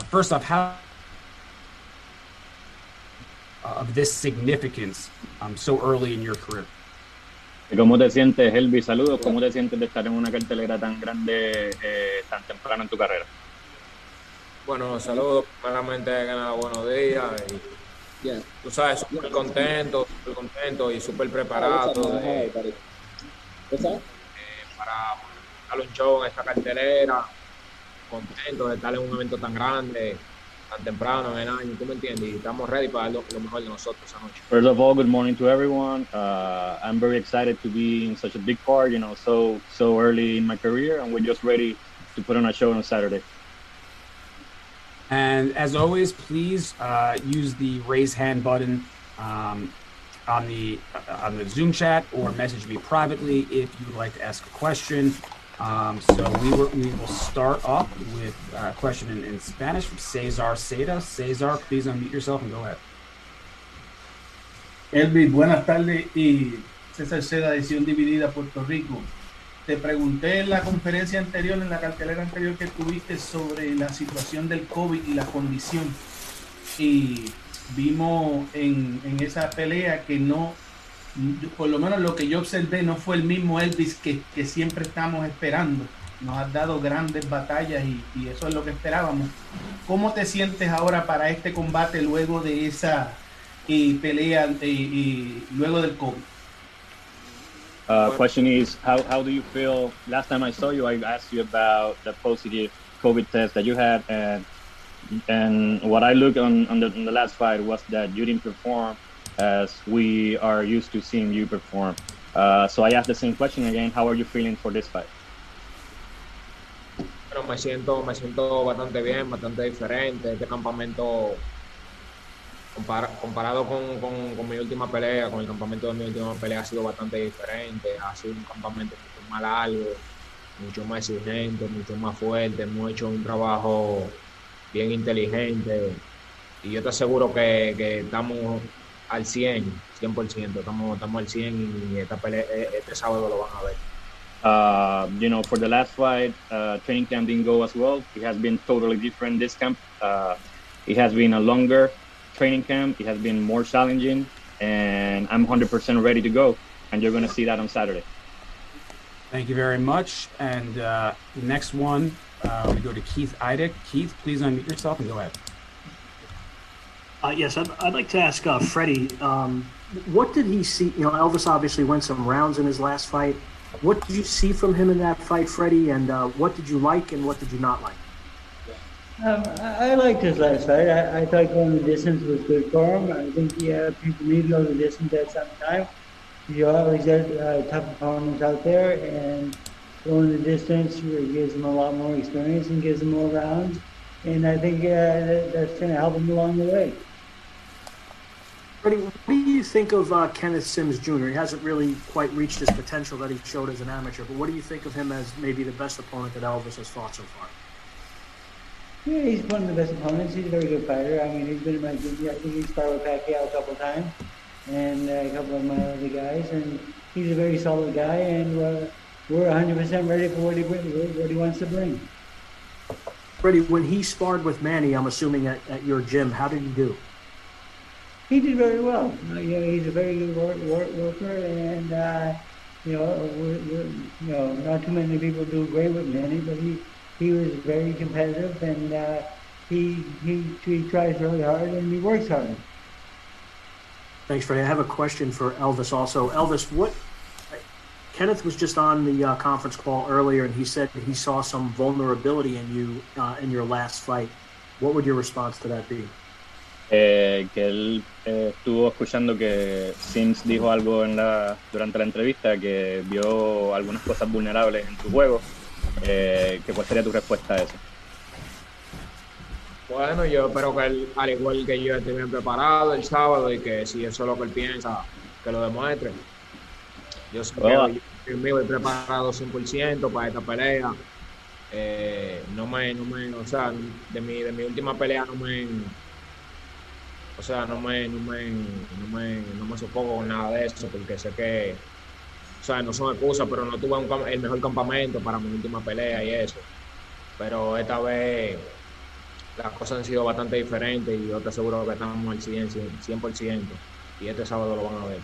first off, how of this significance um, so early in your career? ¿Cómo te sientes, Elvis? Saludos. ¿Cómo te sientes de estar en una cartelera tan grande eh, tan temprano en tu carrera? Bueno, saludos. Primeramente, ganado buenos días. Y, yeah. Tú sabes, súper contento, súper contento y súper preparado de, eh, para dar un show en esta cartelera. Contento de estar en un evento tan grande. tan temprano en el año, ¿tú me entiendes? Y estamos ready para dar lo, lo mejor de nosotros esa noche. First of all, good morning to everyone. Uh, I'm very excited to be in such a big part, you know, so so early in my career, and we're just ready to put on a show on Saturday. And as always, please uh, use the raise hand button um, on the uh, on the Zoom chat or message me privately if you would like to ask a question. Um, so we, were, we will start off with a question in, in Spanish from Cesar Seda. Cesar, please unmute yourself and go ahead. Elvis, buenas tardes. Y César Seda, Edición Dividida, Puerto Rico. Te pregunté en la conferencia anterior, en la cartelera anterior que tuviste sobre la situación del COVID y la condición. Y vimos en, en esa pelea que no por lo menos lo que yo observé no fue el mismo Elvis que, que siempre estamos esperando. Nos has dado grandes batallas y, y, eso es lo que esperábamos. ¿Cómo te sientes ahora para este combate luego de esa eh, pelea eh, eh, luego del COVID? Uh, question is, how, how do you feel? Last time I saw you, I asked you about the positive COVID test that you had, and and what I looked on on the, on the last fight was that you didn't perform as we are used to seeing you perform. Uh, so I ask the same question again. How are you feeling for this fight? Bueno, me siento, me siento bastante bien, bastante diferente. Este campamento, compar, comparado con, con, con, mi última pelea, con el campamento de mi última pelea, ha sido bastante diferente. Ha sido un campamento mucho más largo, mucho más exigente, mucho más fuerte. Hemos hecho un trabajo bien inteligente. Y yo te aseguro que, que estamos al 100, 100%. Estamos, estamos al 100 y esta pelea, este sábado lo van a ver. Uh, you know, for the last fight, uh, training camp didn't go as well. It has been totally different this camp. Uh, it has been a longer training camp. It has been more challenging, and I'm 100% ready to go. And you're going to see that on Saturday. Thank you very much. And uh, the next one, uh, we go to Keith Idec. Keith, please unmute yourself and go ahead. Uh, yes, I'd, I'd, like to ask uh, Freddie, um, what did he see? You know, Elvis obviously went some rounds in his last fight. What did you see from him in that fight, Freddie? And uh, what did you like and what did you not like? Um, I, liked his last fight. I, I, thought going the distance was good for him. I think yeah, people need to go the distance at some time. You always got uh, tough opponents out there, and going the distance gives him a lot more experience and gives him more rounds. And I think uh, that, that's going to help him along the way. What do you think of uh, Kenneth Sims Jr.? He hasn't really quite reached his potential that he showed as an amateur, but what do you think of him as maybe the best opponent that Elvis has fought so far? Yeah, he's one of the best opponents. He's a very good fighter. I mean, he's been in my gym. I think he's fought with Pacquiao a couple of times and uh, a couple of my other guys, and he's a very solid guy, and uh, we're 100% ready for what he, what he wants to bring. Freddie, when he sparred with Manny, I'm assuming at, at your gym, how did he do? He did very well. Uh, you know, he's a very good work, work, worker, and uh, you know, we're, we're, you know, not too many people do great with Manny, but he he was very competitive, and uh, he he he tries really hard and he works hard. Thanks, Freddie. I have a question for Elvis also. Elvis, what Kenneth was just on the uh, conference call earlier, and he said he saw some vulnerability in you uh, in your last fight. What would your response to that be? Eh, que él eh, estuvo escuchando que Sims dijo algo en la, durante la entrevista, que vio algunas cosas vulnerables en tu juego. Eh, que ¿Cuál sería tu respuesta a eso? Bueno, yo espero que él, al igual que yo, esté bien preparado el sábado y que si eso es lo que él piensa, que lo demuestre. Yo sé que yo, voy preparado 100% para esta pelea. Eh, no me, no me, o sea, de mi, de mi última pelea no me, o sea, no me, no me, no me, no me sofoco con nada de eso, porque sé que, o sea, no son excusas, pero no tuve un, el mejor campamento para mi última pelea y eso. Pero esta vez las cosas han sido bastante diferentes y yo te aseguro que estamos al 100%, 100% y este sábado lo van a ver.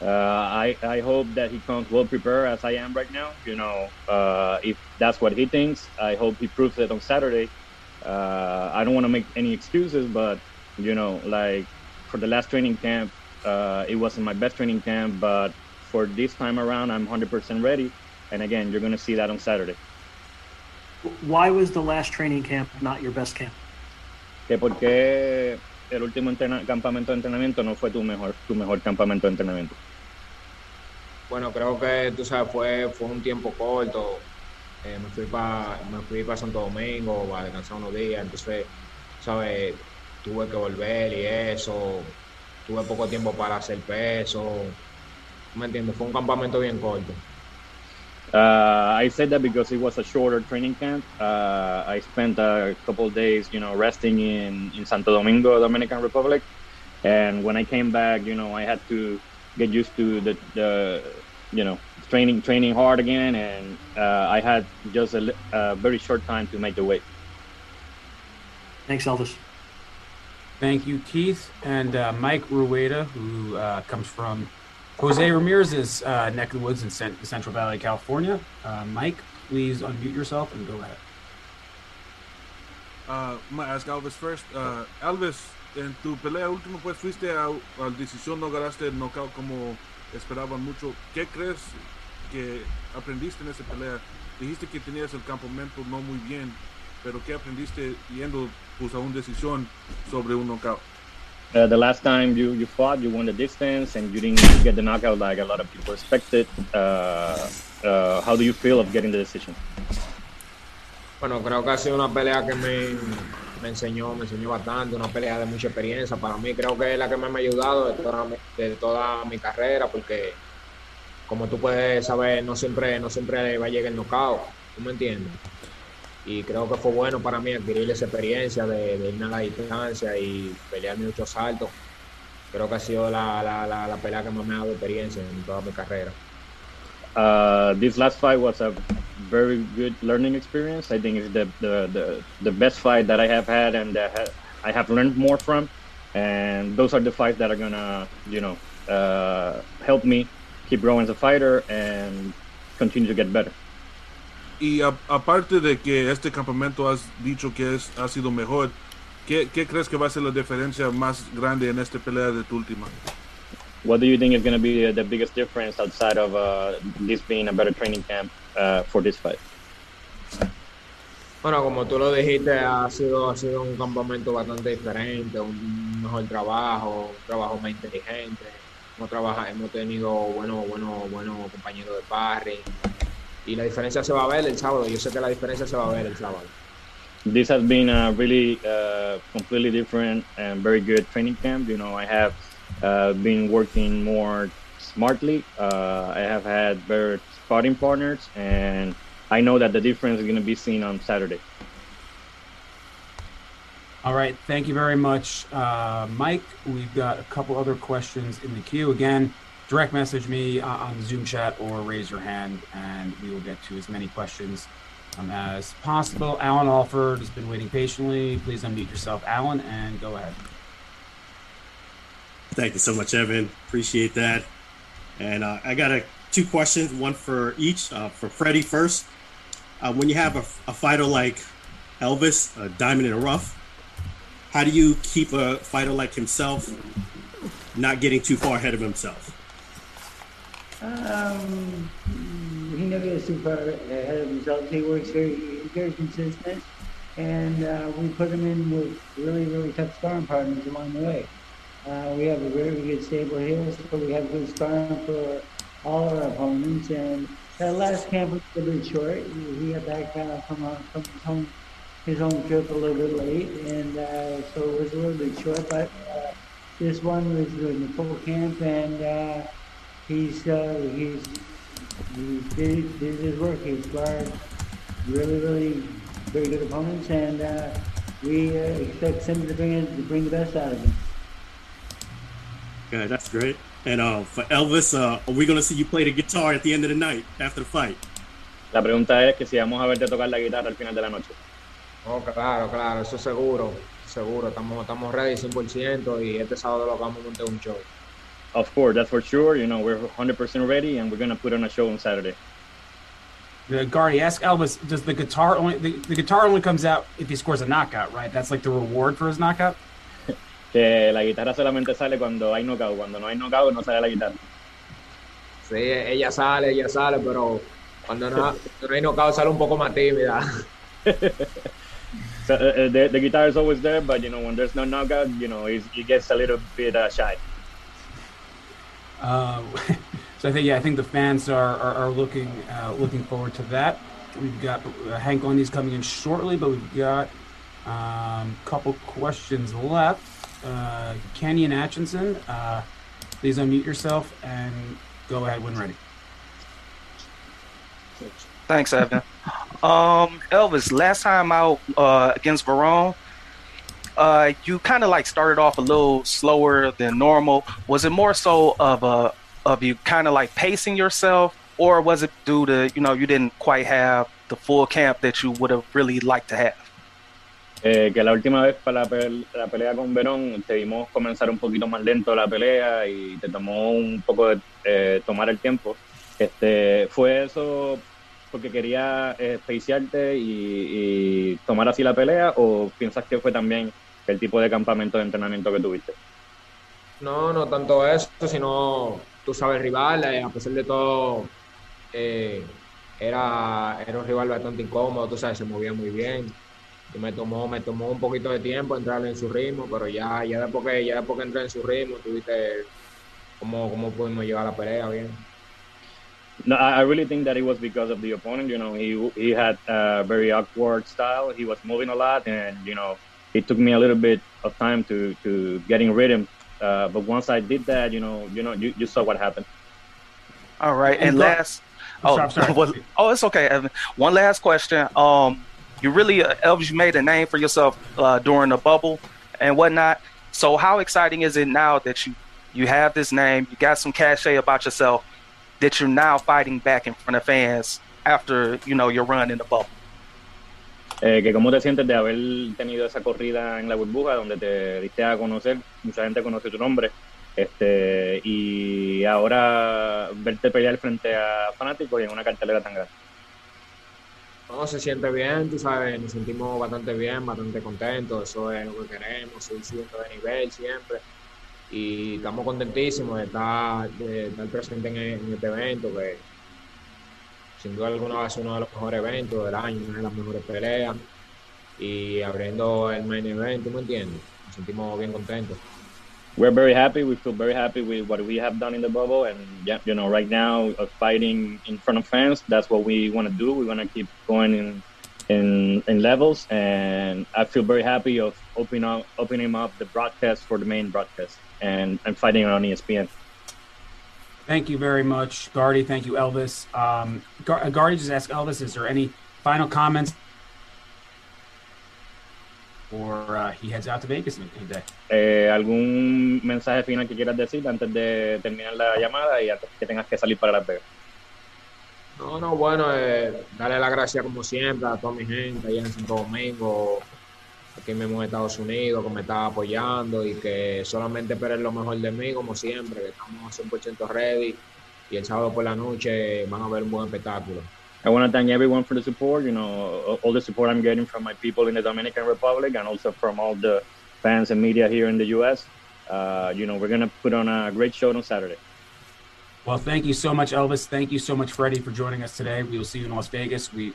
Uh, I, I hope that he comes well prepared as I am right now. You know, uh, if that's what he thinks, I hope he proves it on Saturday. Uh, I don't want to make any excuses, but you know, like for the last training camp, uh, it wasn't my best training camp, but for this time around, I'm 100% ready. And again, you're going to see that on Saturday. Why was the last training camp not your best camp? Que porque el último entrena- campamento de entrenamiento no fue tu mejor, tu mejor campamento de entrenamiento. Bueno, creo que tú sabes, fue, fue un tiempo corto. Eh, me fui para me fui para Santo Domingo para descansar unos días, entonces, sabes, tuve que volver y eso. Tuve poco tiempo para hacer peso. ¿Me entiendes? Fue un campamento bien corto. Uh, I said that because it was a shorter training camp. Uh, I spent a couple of days, you know, resting in, in Santo Domingo, Dominican Republic. And when I came back, you know, I had to get used to the, the you know, training training hard again. And uh, I had just a, a very short time to make the weight. Thanks, Elvis. Thank you, Keith. And uh, Mike Rueda, who uh, comes from Jose Ramirez's uh, neck of the woods in Cent- Central Valley, California. Uh, Mike, please unmute yourself and go ahead. Uh, I'm gonna ask Alves first. Uh, Alves, en tu pelea última, pues fuiste a, a decisión, no ganaste el knockout como esperaban mucho. ¿Qué crees que aprendiste en esa pelea? Dijiste que tenías el campamento no muy bien, pero ¿qué aprendiste yendo pues, a una decisión sobre un knockout? Uh, the last time you, you fought, you won the distance and you didn't get the knockout like a lot of people expected. Uh, uh, how do you feel of getting the decision? Bueno, creo que ha sido una pelea que me, me enseñó, me enseñó bastante, una pelea de mucha experiencia. Para mí creo que es la que más me ha ayudado de toda mi, de toda mi carrera, porque como tú puedes saber, no siempre, no siempre va a llegar el knockout, ¿tú me entiendes? Y creo que fue bueno para mí adquirir esa experiencia de, de irme a la distancia y pelear muchos saltos. Creo que ha sido la, la, la, la pelea que más me ha dado experiencia en toda mi carrera. Uh, this last fight was a very good learning experience. I think it's the, the, the, the best fight that I have had and that ha- I have learned more from. And those are the fights that are gonna, you know, uh, help me keep growing as a fighter and continue to get better. Y a- aparte de que este campamento has dicho que es, ha sido mejor, ¿qué, ¿qué crees que va a ser la diferencia más grande en esta pelea de tu última? What do you think is going to be uh, the biggest difference outside of uh, this being a better training camp uh, for this fight? Bueno, como tú lo dijiste, ha sido, ha sido un campamento bastante diferente, un mejor trabajo, un trabajo más inteligente. Hemos, trabaja- hemos tenido buenos buenos buenos compañeros de sparring. Y la diferencia se va a ver el sábado. Yo sé que la diferencia se va a ver el sábado. This has been a really uh, completely different and very good training camp. You know, I have uh, been working more smartly. Uh, I have had better sparring partners, and I know that the difference is going to be seen on Saturday. All right. Thank you very much, uh, Mike. We've got a couple other questions in the queue. Again, direct message me uh, on the Zoom chat or raise your hand, and we will get to as many questions um, as possible. Alan Alford has been waiting patiently. Please unmute yourself, Alan, and go ahead. Thank you so much, Evan. Appreciate that. And uh, I got a, two questions, one for each. Uh, for Freddie first, uh, when you have a, a fighter like Elvis, a diamond in the rough, how do you keep a fighter like himself not getting too far ahead of himself? Um, he never gets too far ahead of himself. He works very, very consistent, and uh, we put him in with really, really tough sparring partners along the way. Uh, we have a very good stable here, so we have good sparring for all our opponents. And that last camp was a little bit short. He got back from, uh, from his home his home trip a little bit late, and uh, so it was a little bit short. But uh, this one was in the full camp, and uh, he's uh, he's he did, did his work. He sparred really, really very good opponents, and uh, we uh, expect him to bring it, to bring the best out of him. Yeah, that's great. And uh, for Elvis, uh, are we going to see you play the guitar at the end of the night after the fight? La pregunta es que si vamos a verte tocar la guitarra al final de la noche. Oh, claro, claro, eso seguro, seguro. Estamos, estamos ready 100% y este sábado lo vamos a montar un show. Of course, that's for sure. You know, we're 100% ready, and we're gonna put on a show on Saturday. The Guardy, ask Elvis, does the guitar only the, the guitar only comes out if he scores a knockout, right? That's like the reward for his knockout. Que la guitarra solamente sale cuando hay knockout. Cuando no hay knockout, no sale la guitarra. Sí, ella sale, ella sale, pero cuando no, cuando no hay knockout sale un poco más tímida. So, uh, the, the guitar is always there, but you know, when there's no knockout, you know, it, it gets a little bit uh, shy. Uh, so I think yeah, I think the fans are are, are looking uh, looking forward to that. We've got uh, Hank Lundy's coming in shortly, but we've got a um, couple questions left. Uh, Kenyon Atchison, uh, please unmute yourself and go ahead when ready. Thanks, Evan. Um, Elvis, last time out uh, against Verone, uh, you kind of like started off a little slower than normal. Was it more so of a of you kind of like pacing yourself, or was it due to you know you didn't quite have the full camp that you would have really liked to have? Eh, que la última vez para la, pe- la pelea con Verón te vimos comenzar un poquito más lento la pelea y te tomó un poco de eh, tomar el tiempo. Este, ¿Fue eso porque quería eh, pacearte y, y tomar así la pelea o piensas que fue también el tipo de campamento de entrenamiento que tuviste? No, no tanto eso, sino tú sabes, rival, eh, a pesar de todo, eh, era, era un rival bastante incómodo, tú sabes, se movía muy bien. Y me tomó, me tomó un poquito de tiempo entrar en su ritmo, pero ya, ya después que, ya después que entré en su ritmo, tuviste cómo, cómo pudimos llevar la pelea bien. No, I I really think that it was because of the opponent. You know, he he had a very awkward style. He was moving a lot, and you know, it took me a little bit of time to to get in rhythm. Uh, but once I did that, you know, you know, you, you saw what happened. All right, and, And last. Oh, Sorry, sorry. was- oh, it's okay, Evan. One last question. Um, you really, uh, Elvis, you made a name for yourself uh, during the bubble and whatnot. So, how exciting is it now that you you have this name, you got some cachet about yourself, that you're now fighting back in front of fans after you know your run in the bubble? Eh, que cómo te sientes de haber tenido esa corrida en la burbuja donde te diste a conocer, mucha gente conoce tu nombre, este, y ahora verte pelear frente a fanáticos y en una cartelera tan grande. No, se siente bien, tú sabes, nos sentimos bastante bien, bastante contentos, eso es lo que queremos, seguir subiendo de nivel siempre. Y estamos contentísimos de estar, de estar en, en este evento, que sin duda alguna va a ser uno de los mejores eventos del año, una de las mejores peleas. Y abriendo el main event, ¿tú me entiendes? Nos sentimos bien contentos. we're very happy. We feel very happy with what we have done in the bubble, and yeah, you know, right now, uh, fighting in front of fans, that's what we want to do. We want to keep going in, in in levels, and I feel very happy of opening up opening up the broadcast for the main broadcast and and fighting on ESPN. Thank you very much, Guardy. Thank you, Elvis. Um, Gar- uh, Guardy just asked Elvis, is there any final comments? Or uh, he heads out to Vegas in a day. Eh, ¿Algún mensaje final que quieras decir antes de terminar la llamada y antes que tengas que salir para Las Vegas? No, no, bueno, eh, darle las gracias como siempre a toda mi gente allá en Santo Domingo, aquí mismo en Estados Unidos, que me está apoyando y que solamente esperen lo mejor de mí, como siempre, que estamos 100% ready y el sábado por la noche van a ver un buen espectáculo. I want to thank everyone for the support. You know, all the support I'm getting from my people in the Dominican Republic and also from all the fans and media here in the U.S. Uh, you know, we're gonna put on a great show on Saturday. Well, thank you so much, Elvis. Thank you so much, Freddie, for joining us today. We will see you in Las Vegas. We